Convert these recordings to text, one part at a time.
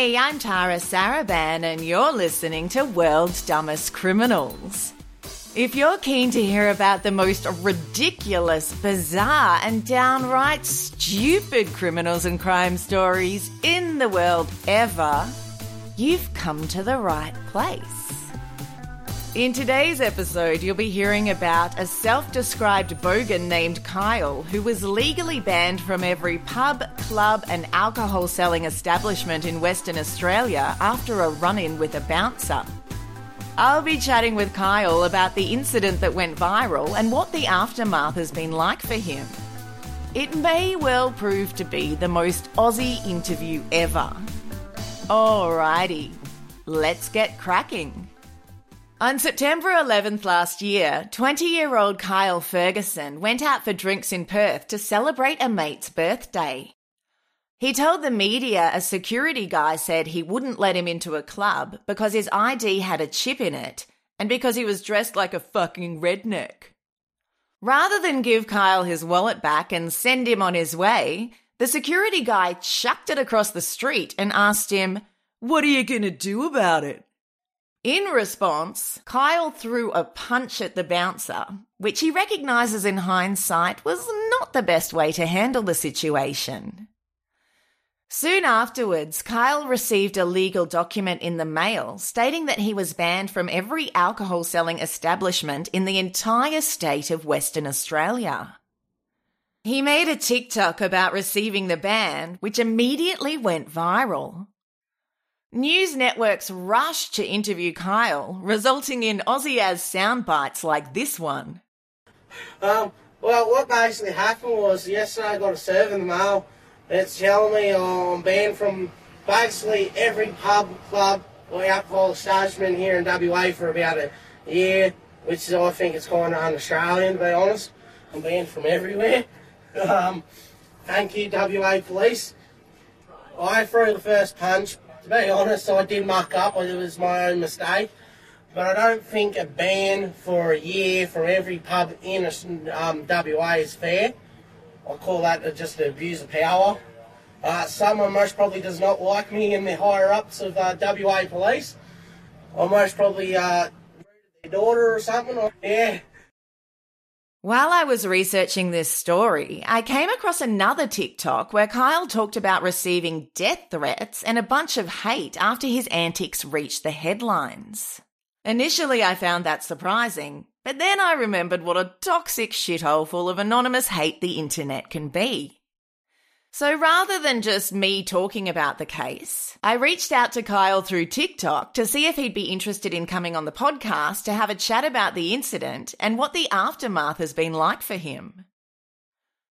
Hey, I'm Tara Saraban, and you're listening to World's Dumbest Criminals. If you're keen to hear about the most ridiculous, bizarre, and downright stupid criminals and crime stories in the world ever, you've come to the right place. In today's episode, you'll be hearing about a self described bogan named Kyle who was legally banned from every pub, club, and alcohol selling establishment in Western Australia after a run in with a bouncer. I'll be chatting with Kyle about the incident that went viral and what the aftermath has been like for him. It may well prove to be the most Aussie interview ever. Alrighty, let's get cracking. On September 11th last year, 20 year old Kyle Ferguson went out for drinks in Perth to celebrate a mate's birthday. He told the media a security guy said he wouldn't let him into a club because his ID had a chip in it and because he was dressed like a fucking redneck. Rather than give Kyle his wallet back and send him on his way, the security guy chucked it across the street and asked him, What are you going to do about it? In response, Kyle threw a punch at the bouncer, which he recognizes in hindsight was not the best way to handle the situation. Soon afterwards, Kyle received a legal document in the mail stating that he was banned from every alcohol selling establishment in the entire state of Western Australia. He made a TikTok about receiving the ban, which immediately went viral. News networks rushed to interview Kyle, resulting in Aussie as sound bites like this one. Um, well, what basically happened was yesterday I got a serve in the mail. It's telling me I'm banned from basically every pub, club, or alcohol establishment here in WA for about a year, which is, I think it's kind of un-Australian, to be honest. I'm banned from everywhere. Um, thank you, WA Police. I threw the first punch. To be honest, I did muck up. It was my own mistake. But I don't think a ban for a year from every pub in um, WA is fair. I call that just an abuse of power. Uh, someone most probably does not like me in the higher ups of uh, WA police. I most probably uh, their daughter or something. Yeah. While I was researching this story, I came across another TikTok where Kyle talked about receiving death threats and a bunch of hate after his antics reached the headlines. Initially, I found that surprising, but then I remembered what a toxic shithole full of anonymous hate the internet can be. So rather than just me talking about the case, I reached out to Kyle through TikTok to see if he'd be interested in coming on the podcast to have a chat about the incident and what the aftermath has been like for him.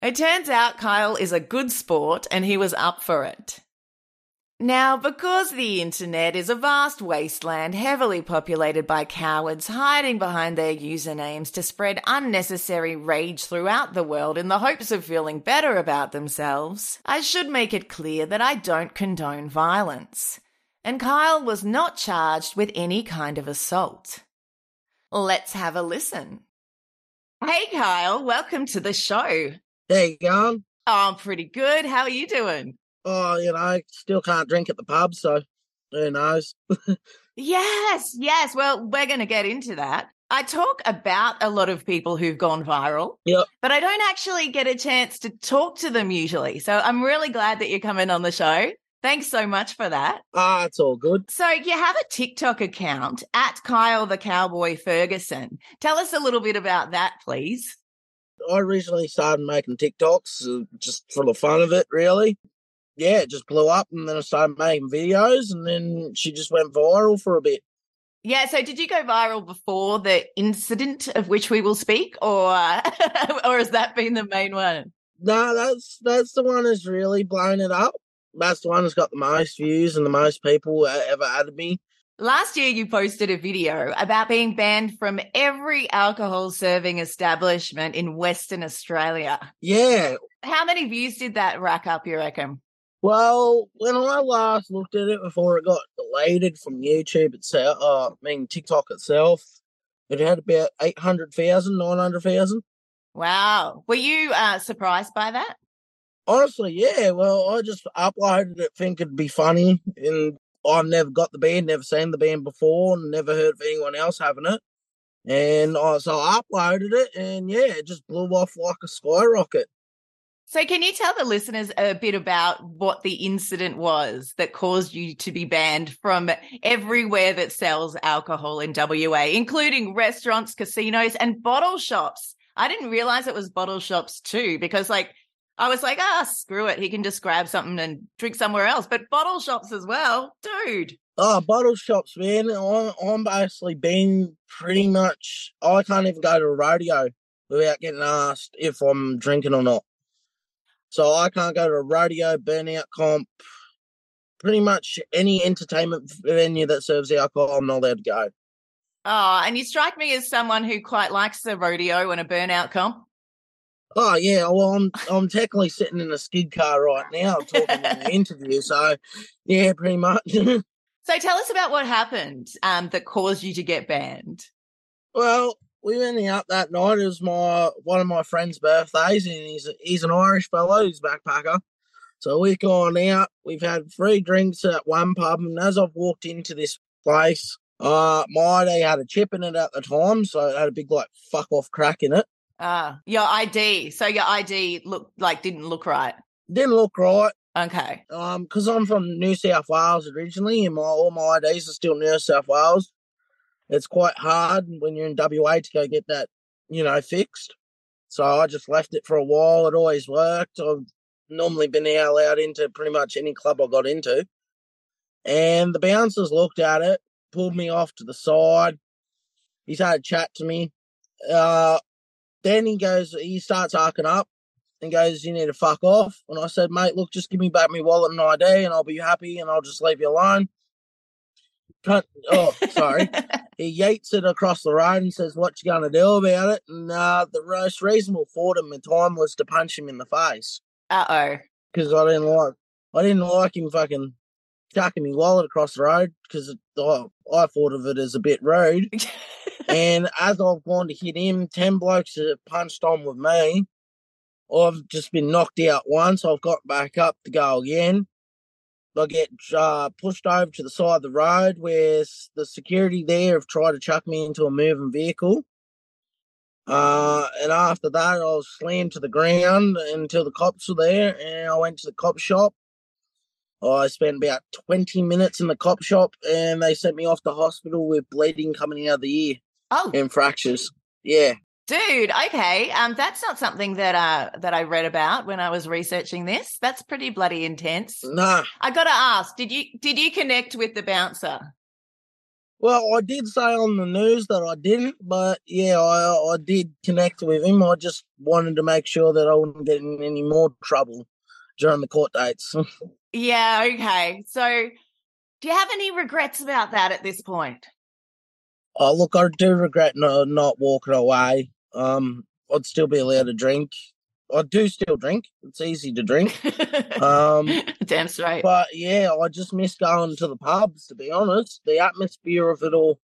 It turns out Kyle is a good sport and he was up for it. Now, because the internet is a vast wasteland heavily populated by cowards hiding behind their usernames to spread unnecessary rage throughout the world in the hopes of feeling better about themselves, I should make it clear that I don't condone violence. And Kyle was not charged with any kind of assault. Let's have a listen. Hey, Kyle, welcome to the show. There you go. Oh, I'm pretty good. How are you doing? Oh, you know, still can't drink at the pub, so who knows? Yes, yes. Well, we're going to get into that. I talk about a lot of people who've gone viral, Yep. but I don't actually get a chance to talk to them usually. So I'm really glad that you're coming on the show. Thanks so much for that. Ah, it's all good. So you have a TikTok account at Kyle the Cowboy Ferguson. Tell us a little bit about that, please. I originally started making TikToks uh, just for the fun of it, really. Yeah, it just blew up, and then I started making videos, and then she just went viral for a bit. Yeah. So, did you go viral before the incident of which we will speak, or uh, or has that been the main one? No, that's that's the one that's really blown it up. That's the one that's got the most views and the most people ever added me. Last year, you posted a video about being banned from every alcohol serving establishment in Western Australia. Yeah. How many views did that rack up, you reckon? Well, when I last looked at it before it got deleted from YouTube itself, uh, I mean TikTok itself, it had about 800,000, 900,000. Wow. Were you uh, surprised by that? Honestly, yeah. Well, I just uploaded it thinking it'd be funny, and I never got the band, never seen the band before, and never heard of anyone else having it. And I, so I uploaded it, and yeah, it just blew off like a skyrocket. So, can you tell the listeners a bit about what the incident was that caused you to be banned from everywhere that sells alcohol in WA, including restaurants, casinos, and bottle shops? I didn't realize it was bottle shops too, because like I was like, ah, screw it. He can just grab something and drink somewhere else. But bottle shops as well, dude. Oh, bottle shops, man. I'm, basically been pretty much, I can't even go to a rodeo without getting asked if I'm drinking or not. So I can't go to a rodeo, burnout comp, pretty much any entertainment venue that serves alcohol, I'm not allowed to go. Oh, and you strike me as someone who quite likes the rodeo and a burnout comp. Oh yeah, well I'm I'm technically sitting in a skid car right now talking in the interview, so yeah, pretty much. so tell us about what happened um, that caused you to get banned. Well, we went out that night. It was my one of my friend's birthdays, and he's he's an Irish fellow, he's a backpacker. So we've gone out. We've had three drinks at one pub, and as I've walked into this place, uh, my ID had a chip in it at the time, so it had a big like fuck off crack in it. Ah, uh, your ID. So your ID looked like didn't look right. Didn't look right. Okay. Um, because I'm from New South Wales originally, and my all my IDs are still New South Wales. It's quite hard when you're in WA to go get that, you know, fixed. So I just left it for a while. It always worked. I've normally been allowed into pretty much any club I got into. And the bouncers looked at it, pulled me off to the side. He's had a chat to me. Uh, then he goes, he starts arcing up and goes, You need to fuck off. And I said, Mate, look, just give me back my wallet and ID and I'll be happy and I'll just leave you alone. Oh, sorry. he yates it across the road and says, What you gonna do about it? And uh, the most reasonable thought at the time was to punch him in the face. Uh oh. Because I didn't like I didn't like him fucking chucking me wallet across the road because oh, I thought of it as a bit rude. and as I've gone to hit him, 10 blokes have punched on with me. I've just been knocked out once. I've got back up to go again. I get uh, pushed over to the side of the road where the security there have tried to chuck me into a moving vehicle. Uh, and after that, I was slammed to the ground until the cops were there, and I went to the cop shop. I spent about 20 minutes in the cop shop, and they sent me off to hospital with bleeding coming out of the ear. Oh, and fractures. Yeah, dude. Okay, um, that's not something that uh that I read about when I was researching this. That's pretty bloody intense. Nah, I got to ask did you did you connect with the bouncer? Well, I did say on the news that I didn't, but yeah, I I did connect with him. I just wanted to make sure that I wouldn't get in any more trouble during the court dates. yeah. Okay. So, do you have any regrets about that at this point? Oh, look, I do regret not, not walking away. Um, I'd still be allowed to drink. I do still drink. It's easy to drink. Um, Damn straight. But yeah, I just miss going to the pubs. To be honest, the atmosphere of it all.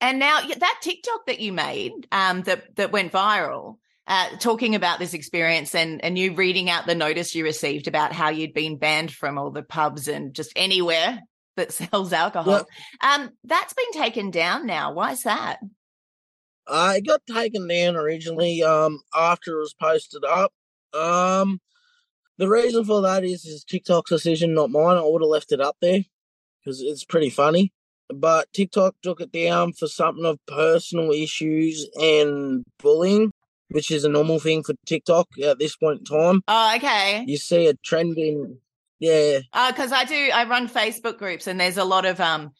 And now that TikTok that you made, um, that that went viral, uh, talking about this experience and and you reading out the notice you received about how you'd been banned from all the pubs and just anywhere that sells alcohol. Um, that's been taken down now. Why is that? Uh, it got taken down originally um, after it was posted up. Um, the reason for that is is TikTok's decision, not mine. I would have left it up there because it's pretty funny. But TikTok took it down for something of personal issues and bullying, which is a normal thing for TikTok at this point in time. Oh, okay. You see a trend in Yeah. Because I do, I run Facebook groups, and there's a lot of um,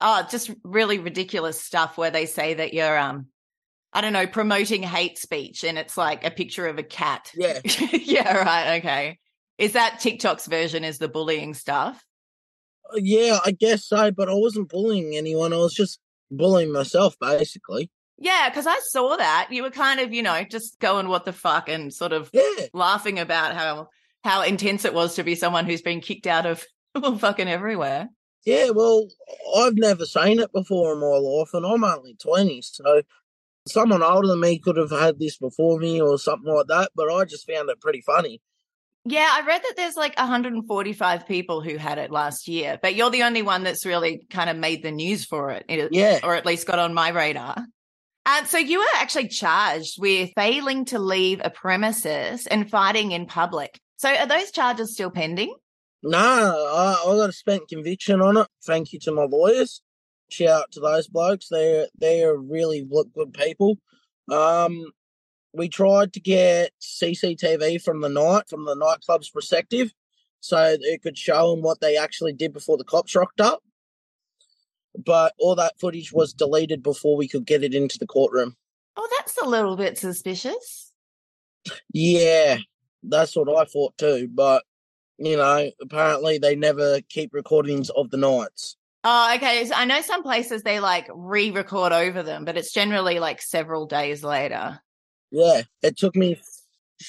oh, just really ridiculous stuff where they say that you're um, I don't know, promoting hate speech, and it's like a picture of a cat. Yeah. yeah. Right. Okay. Is that TikTok's version? Is the bullying stuff? Uh, Yeah, I guess so, but I wasn't bullying anyone. I was just bullying myself, basically. Yeah, because I saw that you were kind of, you know, just going what the fuck and sort of Yeah. laughing about how how intense it was to be someone who's been kicked out of well, fucking everywhere. Yeah, well, I've never seen it before in my life, and I'm only 20, so someone older than me could have had this before me or something like that, but I just found it pretty funny. Yeah, I read that there's like 145 people who had it last year, but you're the only one that's really kind of made the news for it, Yeah. or at least got on my radar. And so you were actually charged with failing to leave a premises and fighting in public. So are those charges still pending? No, I, I got a spent conviction on it. Thank you to my lawyers. Shout out to those blokes. They're they're really good good people. Um, we tried to get CCTV from the night, from the nightclub's perspective, so it could show them what they actually did before the cops rocked up. But all that footage was deleted before we could get it into the courtroom. Oh, that's a little bit suspicious. Yeah, that's what I thought too. But you know, apparently they never keep recordings of the nights. Oh, okay. So I know some places they like re record over them, but it's generally like several days later. Yeah, it took me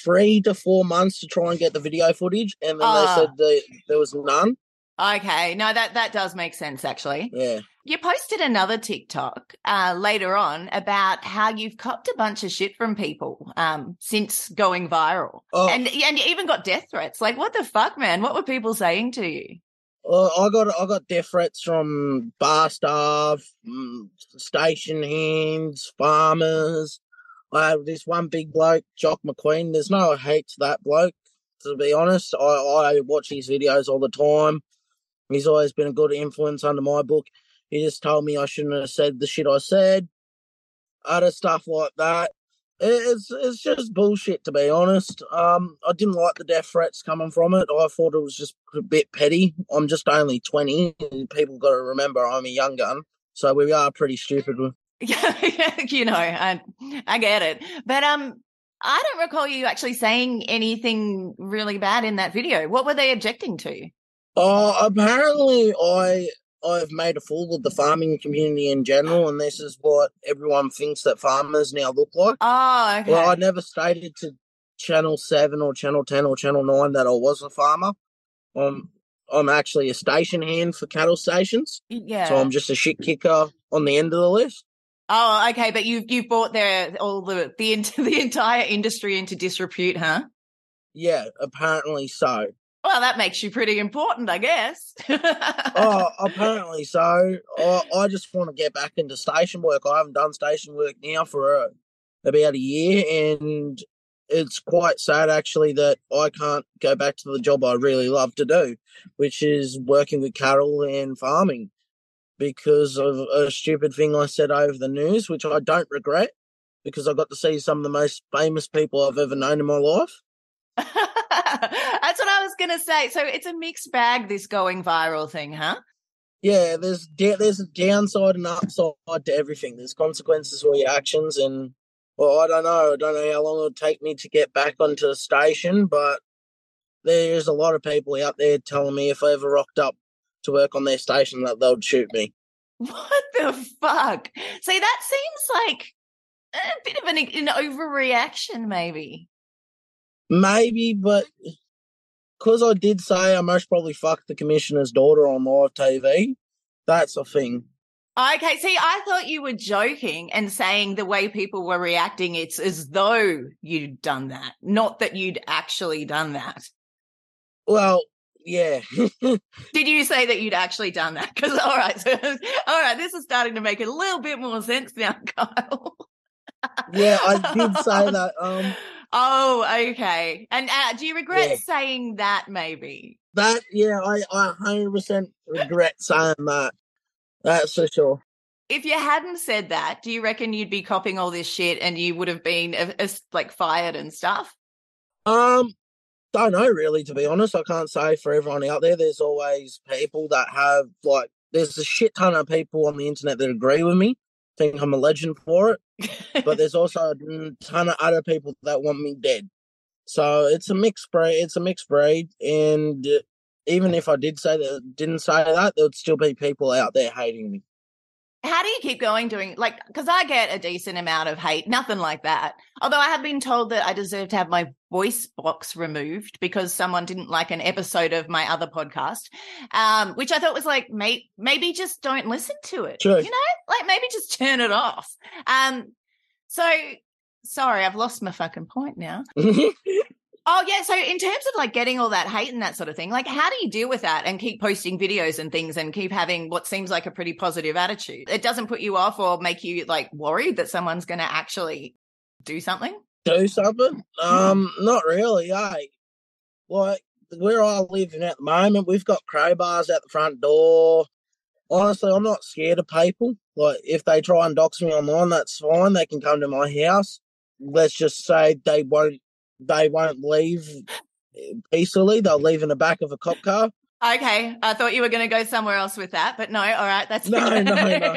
three to four months to try and get the video footage, and then Ah. they said that there was none. Okay. No, that, that does make sense, actually. Yeah, You posted another TikTok uh, later on about how you've copped a bunch of shit from people um, since going viral. Oh. And, and you even got death threats. Like, what the fuck, man? What were people saying to you? Uh, I got I got death threats from bar staff, mm, station hands, farmers. I have this one big bloke, Jock McQueen. There's no hate to that bloke, to be honest. I, I watch his videos all the time. He's always been a good influence under my book. He just told me I shouldn't have said the shit I said. Other stuff like that. It- It's it's just bullshit to be honest. Um, I didn't like the death threats coming from it. I thought it was just a bit petty. I'm just only twenty, and people got to remember I'm a young gun, so we are pretty stupid. Yeah, you know, I, I get it. But um, I don't recall you actually saying anything really bad in that video. What were they objecting to? Uh, apparently, I I've made a fool of the farming community in general, and this is what everyone thinks that farmers now look like. Oh, okay. Well, I never stated to Channel Seven or Channel Ten or Channel Nine that I was a farmer. Um, I'm actually a station hand for cattle stations, yeah. so I'm just a shit kicker on the end of the list. Oh, okay, but you've you've brought their all the the the entire industry into disrepute, huh? Yeah, apparently so. Well, that makes you pretty important, I guess. oh, apparently so. I, I just want to get back into station work. I haven't done station work now for uh about a year, and it's quite sad actually that I can't go back to the job I really love to do, which is working with cattle and farming, because of a stupid thing I said over the news, which I don't regret, because I got to see some of the most famous people I've ever known in my life. That's what I was going to say. So it's a mixed bag, this going viral thing, huh? yeah, there's there's a downside and upside to everything. There's consequences for your actions, and well, I don't know. I don't know how long it'll take me to get back onto the station, but there's a lot of people out there telling me if I ever rocked up to work on their station that they'll shoot me. What the fuck? See, that seems like a bit of an, an overreaction, maybe. Maybe, but because I did say I most probably fucked the commissioner's daughter on live TV, that's a thing. Okay, see, I thought you were joking and saying the way people were reacting, it's as though you'd done that, not that you'd actually done that. Well, yeah. Did you say that you'd actually done that? Because all right, so, all right, this is starting to make a little bit more sense now, Kyle. yeah, I did say that. Um, Oh, okay. And uh, do you regret Yeah. saying that? Maybe. That yeah, I I hundred percent regret saying that. That's for sure. If you hadn't said that, do you reckon you'd be copying all this shit and you would have been uh, uh, like fired and stuff? Um, don't know really, to be honest. I can't say for everyone out there. There's always people that have like there's a shit ton of people on the internet that agree with me, think I'm a legend for it. but there's also a ton of other people that want me dead. So it's a mixed breed. It's a mixed breed, and uh, even if I did say that, didn't say that, there would still be people out there hating me how do you keep going doing like because i get a decent amount of hate nothing like that. Although i have been told that i deserve to have my voice box removed because someone didn't like an episode of my other podcast um, which i thought was like may- maybe just don't listen to it True. you know? Like maybe just turn it off. Um so sorry i've lost my fucking point now Oh yeah. So in terms of like getting all that hate and that sort of thing, like how do you deal with that and keep posting videos and things and keep having what seems like a pretty positive attitude? It doesn't put you off or make you like worried that someone's going to actually do something. Do something? Um, not really. I like where I live in at the moment. We've got crowbars at the front door. Honestly, I'm not scared of people. Like if they try and dox me online, that's fine. They can come to my house. Let's just say they won't they won't leave peacefully. They'll leave in the back of a cop car. Okay, I thought you were going to go somewhere else with that, but no. All right, that's no, no, no.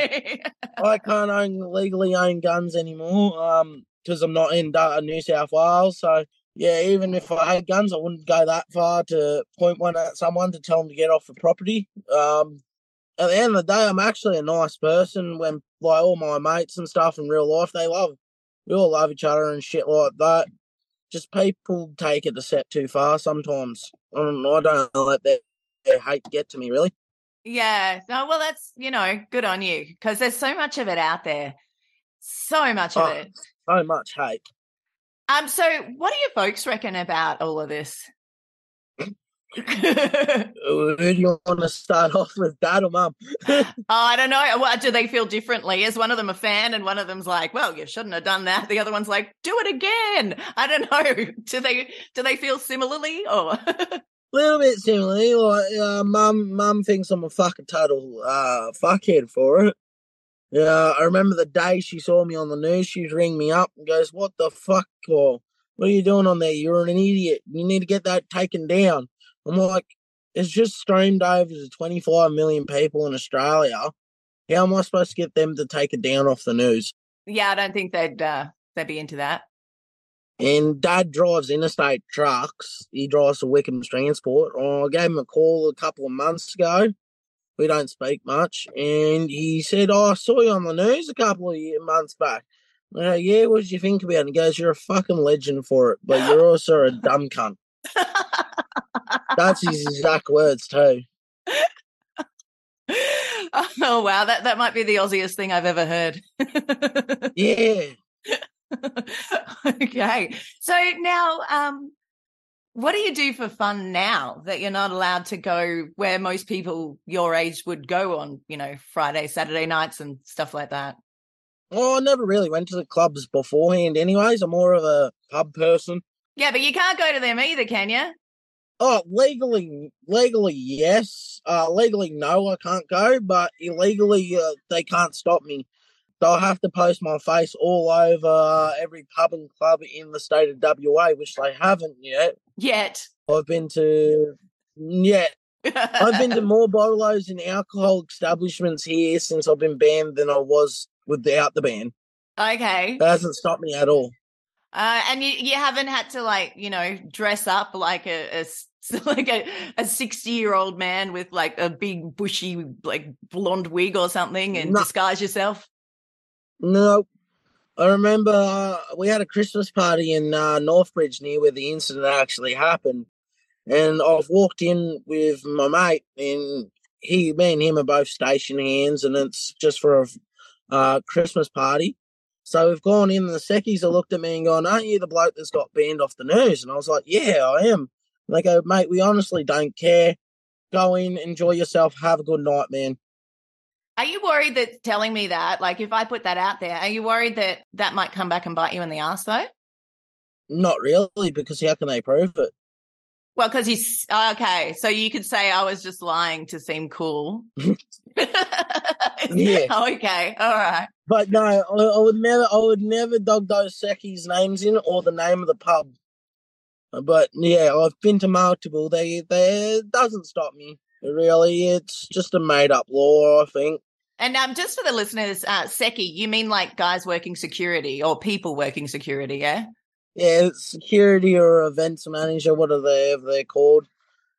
I can't own legally own guns anymore. Um, because I'm not in uh, New South Wales. So yeah, even if I had guns, I wouldn't go that far to point one at someone to tell them to get off the property. Um, at the end of the day, I'm actually a nice person. When like all my mates and stuff in real life, they love, we all love each other and shit like that just people take it a step too far sometimes. I don't, I don't let their, their hate get to me, really. Yeah. No, well, that's, you know, good on you because there's so much of it out there. So much of oh, it. So much hate. Um, so what do your folks reckon about all of this? Who do you want to start off with, dad or mum? oh, I don't know. What do they feel differently? Is one of them a fan and one of them's like, "Well, you shouldn't have done that." The other one's like, "Do it again." I don't know. Do they do they feel similarly or? A little bit similarly. Like, uh, mum, mum thinks I'm a fucking total uh, fuckhead for it. Yeah, I remember the day she saw me on the news. She'd ring me up and goes, "What the fuck? Or what are you doing on there? You're an idiot. You need to get that taken down." I'm like, it's just streamed over to 25 million people in Australia. How am I supposed to get them to take it down off the news? Yeah, I don't think they'd uh, they'd be into that. And Dad drives interstate trucks. He drives for Wickham's Transport. I gave him a call a couple of months ago. We don't speak much, and he said, "Oh, I saw you on the news a couple of months back." Uh, yeah, what did you think about it? he goes, You're a fucking legend for it, but you're also a dumb cunt. That's his exact words too. oh wow, that that might be the Aussiest thing I've ever heard. yeah. okay. So now um what do you do for fun now that you're not allowed to go where most people your age would go on, you know, Friday, Saturday nights and stuff like that? Well, I never really went to the clubs beforehand anyways. I'm more of a pub person. Yeah, but you can't go to them either, can you? Oh, legally, legally, yes. Uh, legally, no, I can't go. But illegally, uh, they can't stop me. They'll have to post my face all over every pub and club in the state of WA, which they haven't yet. Yet. I've been to yet. I've been to more bottles and alcohol establishments here since I've been banned than I was without the ban. Okay. That hasn't stopped me at all. Uh, and you, you haven't had to like, you know, dress up like a, a like a, a 60 year old man with like a big bushy like blonde wig or something and no. disguise yourself? No i remember uh, we had a christmas party in uh, northbridge near where the incident actually happened. And i've walked in with my mate and he me and him are both station hands and it's just for a uh, christmas party so we've gone in, and the Seckies have looked at me and gone, Aren't you the bloke that's got banned off the news? And I was like, Yeah, I am. And they go, Mate, we honestly don't care. Go in, enjoy yourself, have a good night, man. Are you worried that telling me that, like if I put that out there, are you worried that that might come back and bite you in the ass though? Not really, because how can they prove it? Well, because he's okay. So you could say I was just lying to seem cool. yeah. okay. All right. But no, I, I, would never. I would never dog those Secki's names in or the name of the pub. But yeah, I've been to multiple. They, they it doesn't stop me really. It's just a made up law, I think. And um, just for the listeners, uh, Seki, you mean like guys working security or people working security, yeah? Yeah, security or events manager, whatever they, they're called.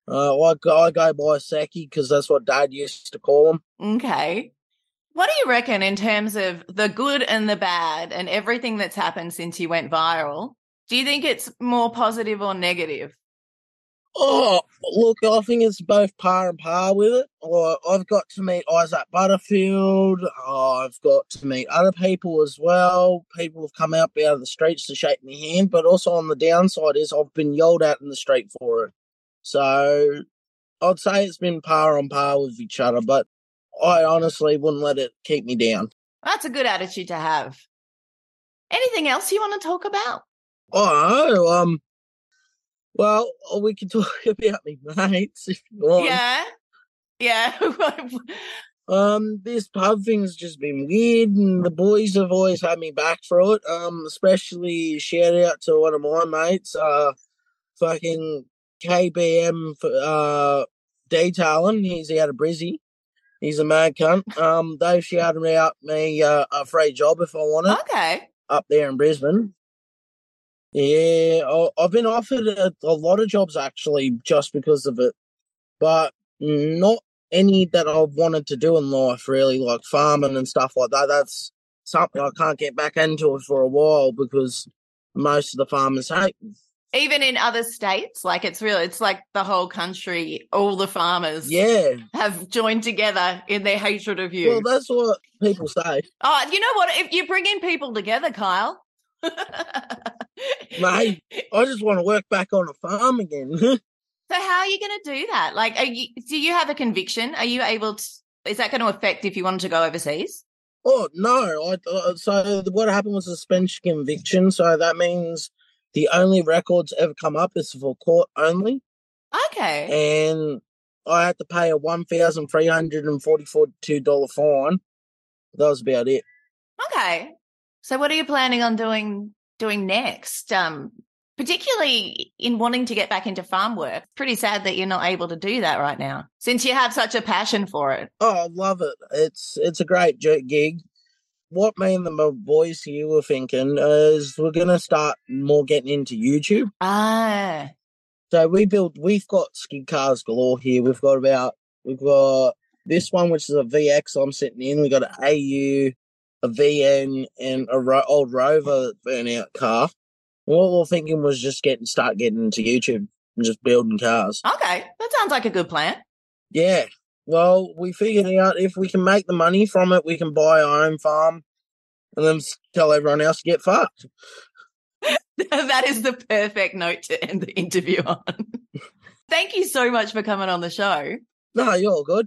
Uh, I, I go by Saki because that's what Dad used to call him. Okay. What do you reckon in terms of the good and the bad and everything that's happened since you went viral? Do you think it's more positive or negative? Oh, look, I think it's both par and par with it. Or I've got to meet Isaac Butterfield. I've got to meet other people as well. People have come out out of the streets to shake my hand, but also on the downside is I've been yelled at in the street for it. So I'd say it's been par on par with each other, but I honestly wouldn't let it keep me down. That's a good attitude to have. Anything else you want to talk about? Oh, um, well, we can talk about me mates if you want. Yeah. Yeah. Um, this pub thing's just been weird, and the boys have always had me back for it. Um, especially shout out to one of my mates, uh, fucking KBM for uh detailing. He's out of Brizzy. He's a mad cunt. Um, they've shouted me out me uh, a free job if I want it okay. up there in Brisbane. Yeah, I've been offered a, a lot of jobs actually just because of it, but not any that I've wanted to do in life really, like farming and stuff like that. That's something I can't get back into for a while because most of the farmers hate me. Even in other states, like it's real, it's like the whole country, all the farmers Yeah, have joined together in their hatred of you. well, that's what people say, oh, you know what? If you bring in people together, Kyle. mate. I just want to work back on a farm again. So how are you going to do that? Like, are you, do you have a conviction? Are you able to? Is that going to affect if you wanted to go overseas? Oh no! I, uh, so what happened was a suspension conviction. So that means the only records ever come up is for court only, Okay. and I had to pay a one thousand three hundred and forty-four two dollar fine. That was about it. Okay. So what are you planning on doing doing next? Um, particularly in wanting to get back into farm work. Pretty sad that you're not able to do that right now, since you have such a passion for it. Oh, I love it. It's it's a great gig. What me and the boys here were thinking is we're gonna start more getting into YouTube. Ah, So we build. We've got skid cars galore here. We've got about. We've got this one, which is a VX. I'm sitting in. We've got an AU, a VN, and a ro- old Rover burnout car. What we're thinking was just getting start getting into YouTube and just building cars. okay. That sounds like a good plan. Yeah. Well, we figured out if we can make the money from it, we can buy our own farm, and then tell everyone else to get fucked. that is the perfect note to end the interview on. Thank you so much for coming on the show. No, you're all good.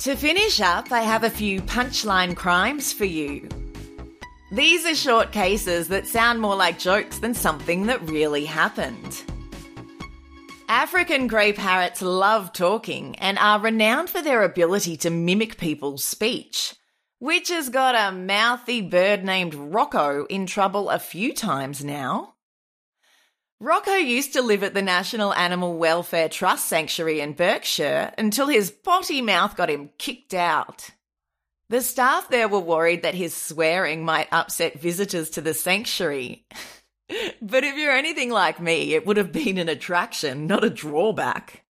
To finish up, I have a few punchline crimes for you. These are short cases that sound more like jokes than something that really happened. African grey parrots love talking and are renowned for their ability to mimic people's speech, which has got a mouthy bird named Rocco in trouble a few times now. Rocco used to live at the National Animal Welfare Trust Sanctuary in Berkshire until his potty mouth got him kicked out. The staff there were worried that his swearing might upset visitors to the sanctuary. but if you're anything like me, it would have been an attraction, not a drawback.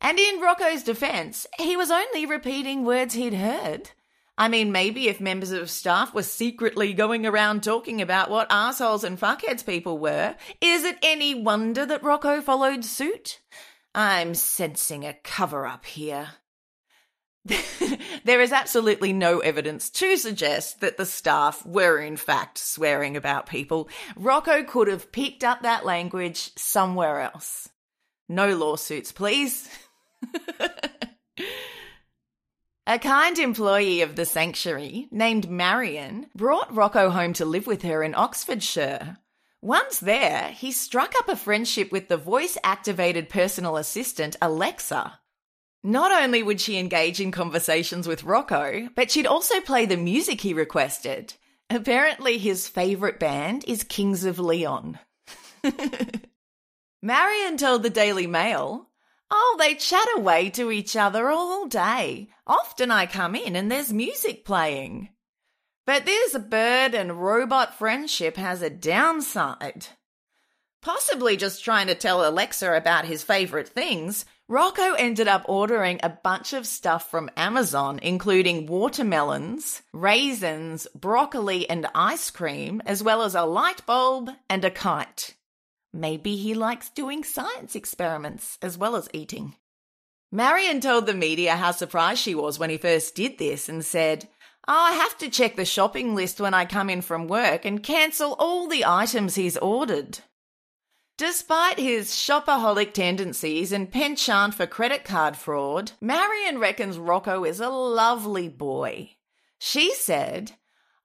And in Rocco's defense, he was only repeating words he'd heard. I mean, maybe if members of staff were secretly going around talking about what assholes and fuckheads people were, is it any wonder that Rocco followed suit? I'm sensing a cover up here. there is absolutely no evidence to suggest that the staff were in fact swearing about people. Rocco could have picked up that language somewhere else. No lawsuits, please. A kind employee of the sanctuary, named Marion, brought Rocco home to live with her in Oxfordshire. Once there, he struck up a friendship with the voice activated personal assistant Alexa. Not only would she engage in conversations with Rocco, but she'd also play the music he requested. Apparently, his favourite band is Kings of Leon. Marion told the Daily Mail Oh, they chat away to each other all day. Often I come in and there's music playing. But this bird and robot friendship has a downside. Possibly just trying to tell Alexa about his favourite things, Rocco ended up ordering a bunch of stuff from Amazon, including watermelons, raisins, broccoli, and ice cream, as well as a light bulb and a kite. Maybe he likes doing science experiments as well as eating. Marion told the media how surprised she was when he first did this and said, oh, I have to check the shopping list when I come in from work and cancel all the items he's ordered. Despite his shopaholic tendencies and penchant for credit card fraud, Marion reckons Rocco is a lovely boy. She said,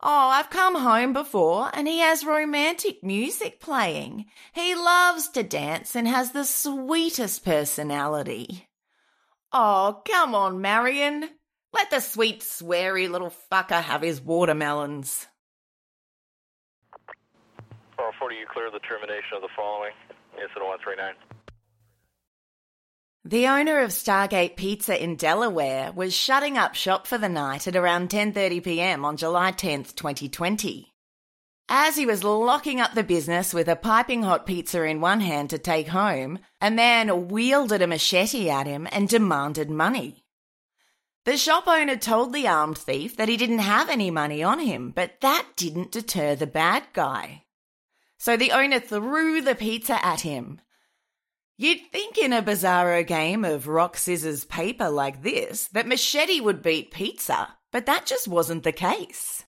Oh, I've come home before and he has romantic music playing. He loves to dance and has the sweetest personality. Oh, come on, Marion. Let the sweet, sweary little fucker have his watermelons. 440, you clear the termination of the following. Incident 139. The owner of Stargate Pizza in Delaware was shutting up shop for the night at around 10:30 p.m. on July 10th, 2020. As he was locking up the business with a piping hot pizza in one hand to take home, a man wielded a machete at him and demanded money. The shop owner told the armed thief that he didn't have any money on him, but that didn't deter the bad guy. So the owner threw the pizza at him, You'd think in a bizarro game of rock, scissors, paper like this that machete would beat pizza, but that just wasn't the case.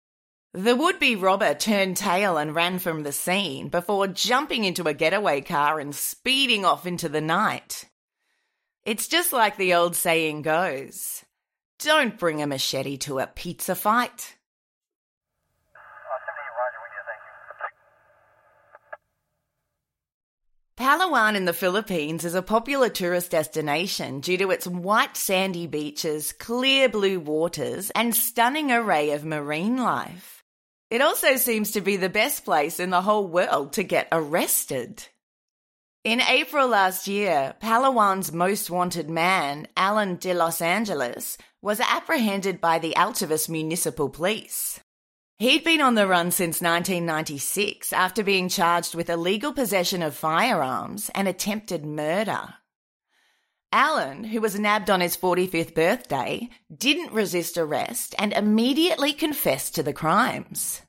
The would be robber turned tail and ran from the scene before jumping into a getaway car and speeding off into the night. It's just like the old saying goes don't bring a machete to a pizza fight. Palawan in the Philippines is a popular tourist destination due to its white sandy beaches, clear blue waters, and stunning array of marine life. It also seems to be the best place in the whole world to get arrested. In April last year, Palawan's most wanted man, Alan de Los Angeles, was apprehended by the Altavis Municipal Police. He'd been on the run since 1996 after being charged with illegal possession of firearms and attempted murder. Alan, who was nabbed on his 45th birthday, didn't resist arrest and immediately confessed to the crimes.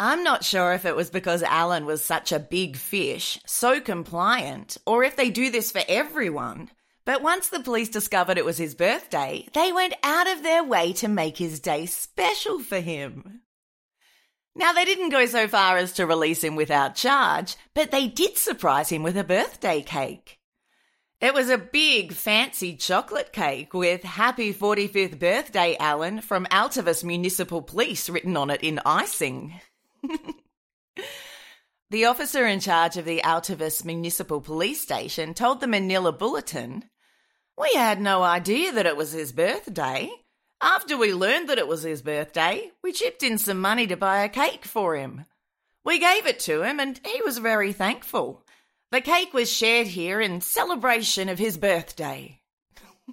I'm not sure if it was because Alan was such a big fish, so compliant, or if they do this for everyone, but once the police discovered it was his birthday, they went out of their way to make his day special for him. Now, they didn't go so far as to release him without charge, but they did surprise him with a birthday cake. It was a big, fancy chocolate cake with Happy 45th Birthday, Alan, from Altavis Municipal Police written on it in icing. the officer in charge of the Altavis Municipal Police Station told the Manila Bulletin we had no idea that it was his birthday. After we learned that it was his birthday, we chipped in some money to buy a cake for him. We gave it to him and he was very thankful. The cake was shared here in celebration of his birthday.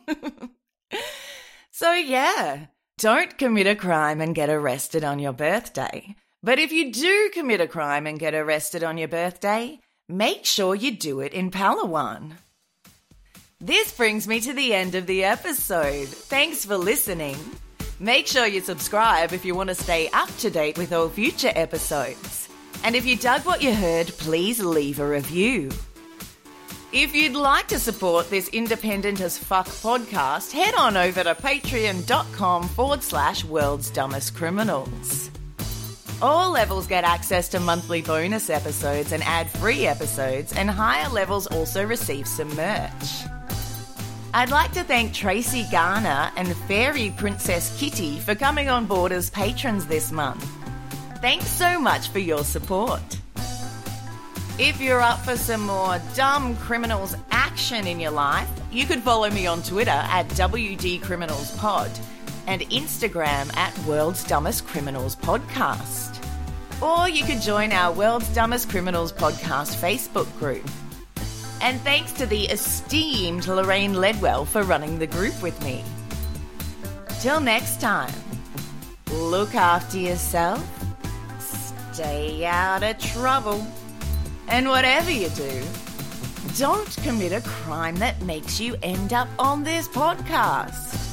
so, yeah, don't commit a crime and get arrested on your birthday. But if you do commit a crime and get arrested on your birthday, make sure you do it in Palawan. This brings me to the end of the episode. Thanks for listening. Make sure you subscribe if you want to stay up to date with all future episodes. And if you dug what you heard, please leave a review. If you'd like to support this independent as fuck podcast, head on over to patreon.com forward slash world's dumbest criminals. All levels get access to monthly bonus episodes and ad free episodes, and higher levels also receive some merch. I'd like to thank Tracy Garner and Fairy Princess Kitty for coming on board as patrons this month. Thanks so much for your support. If you're up for some more dumb criminals action in your life, you could follow me on Twitter at WDCriminalsPod and Instagram at World's Dumbest Criminals Podcast. Or you could join our World's Dumbest Criminals Podcast Facebook group. And thanks to the esteemed Lorraine Ledwell for running the group with me. Till next time, look after yourself, stay out of trouble. And whatever you do, don't commit a crime that makes you end up on this podcast.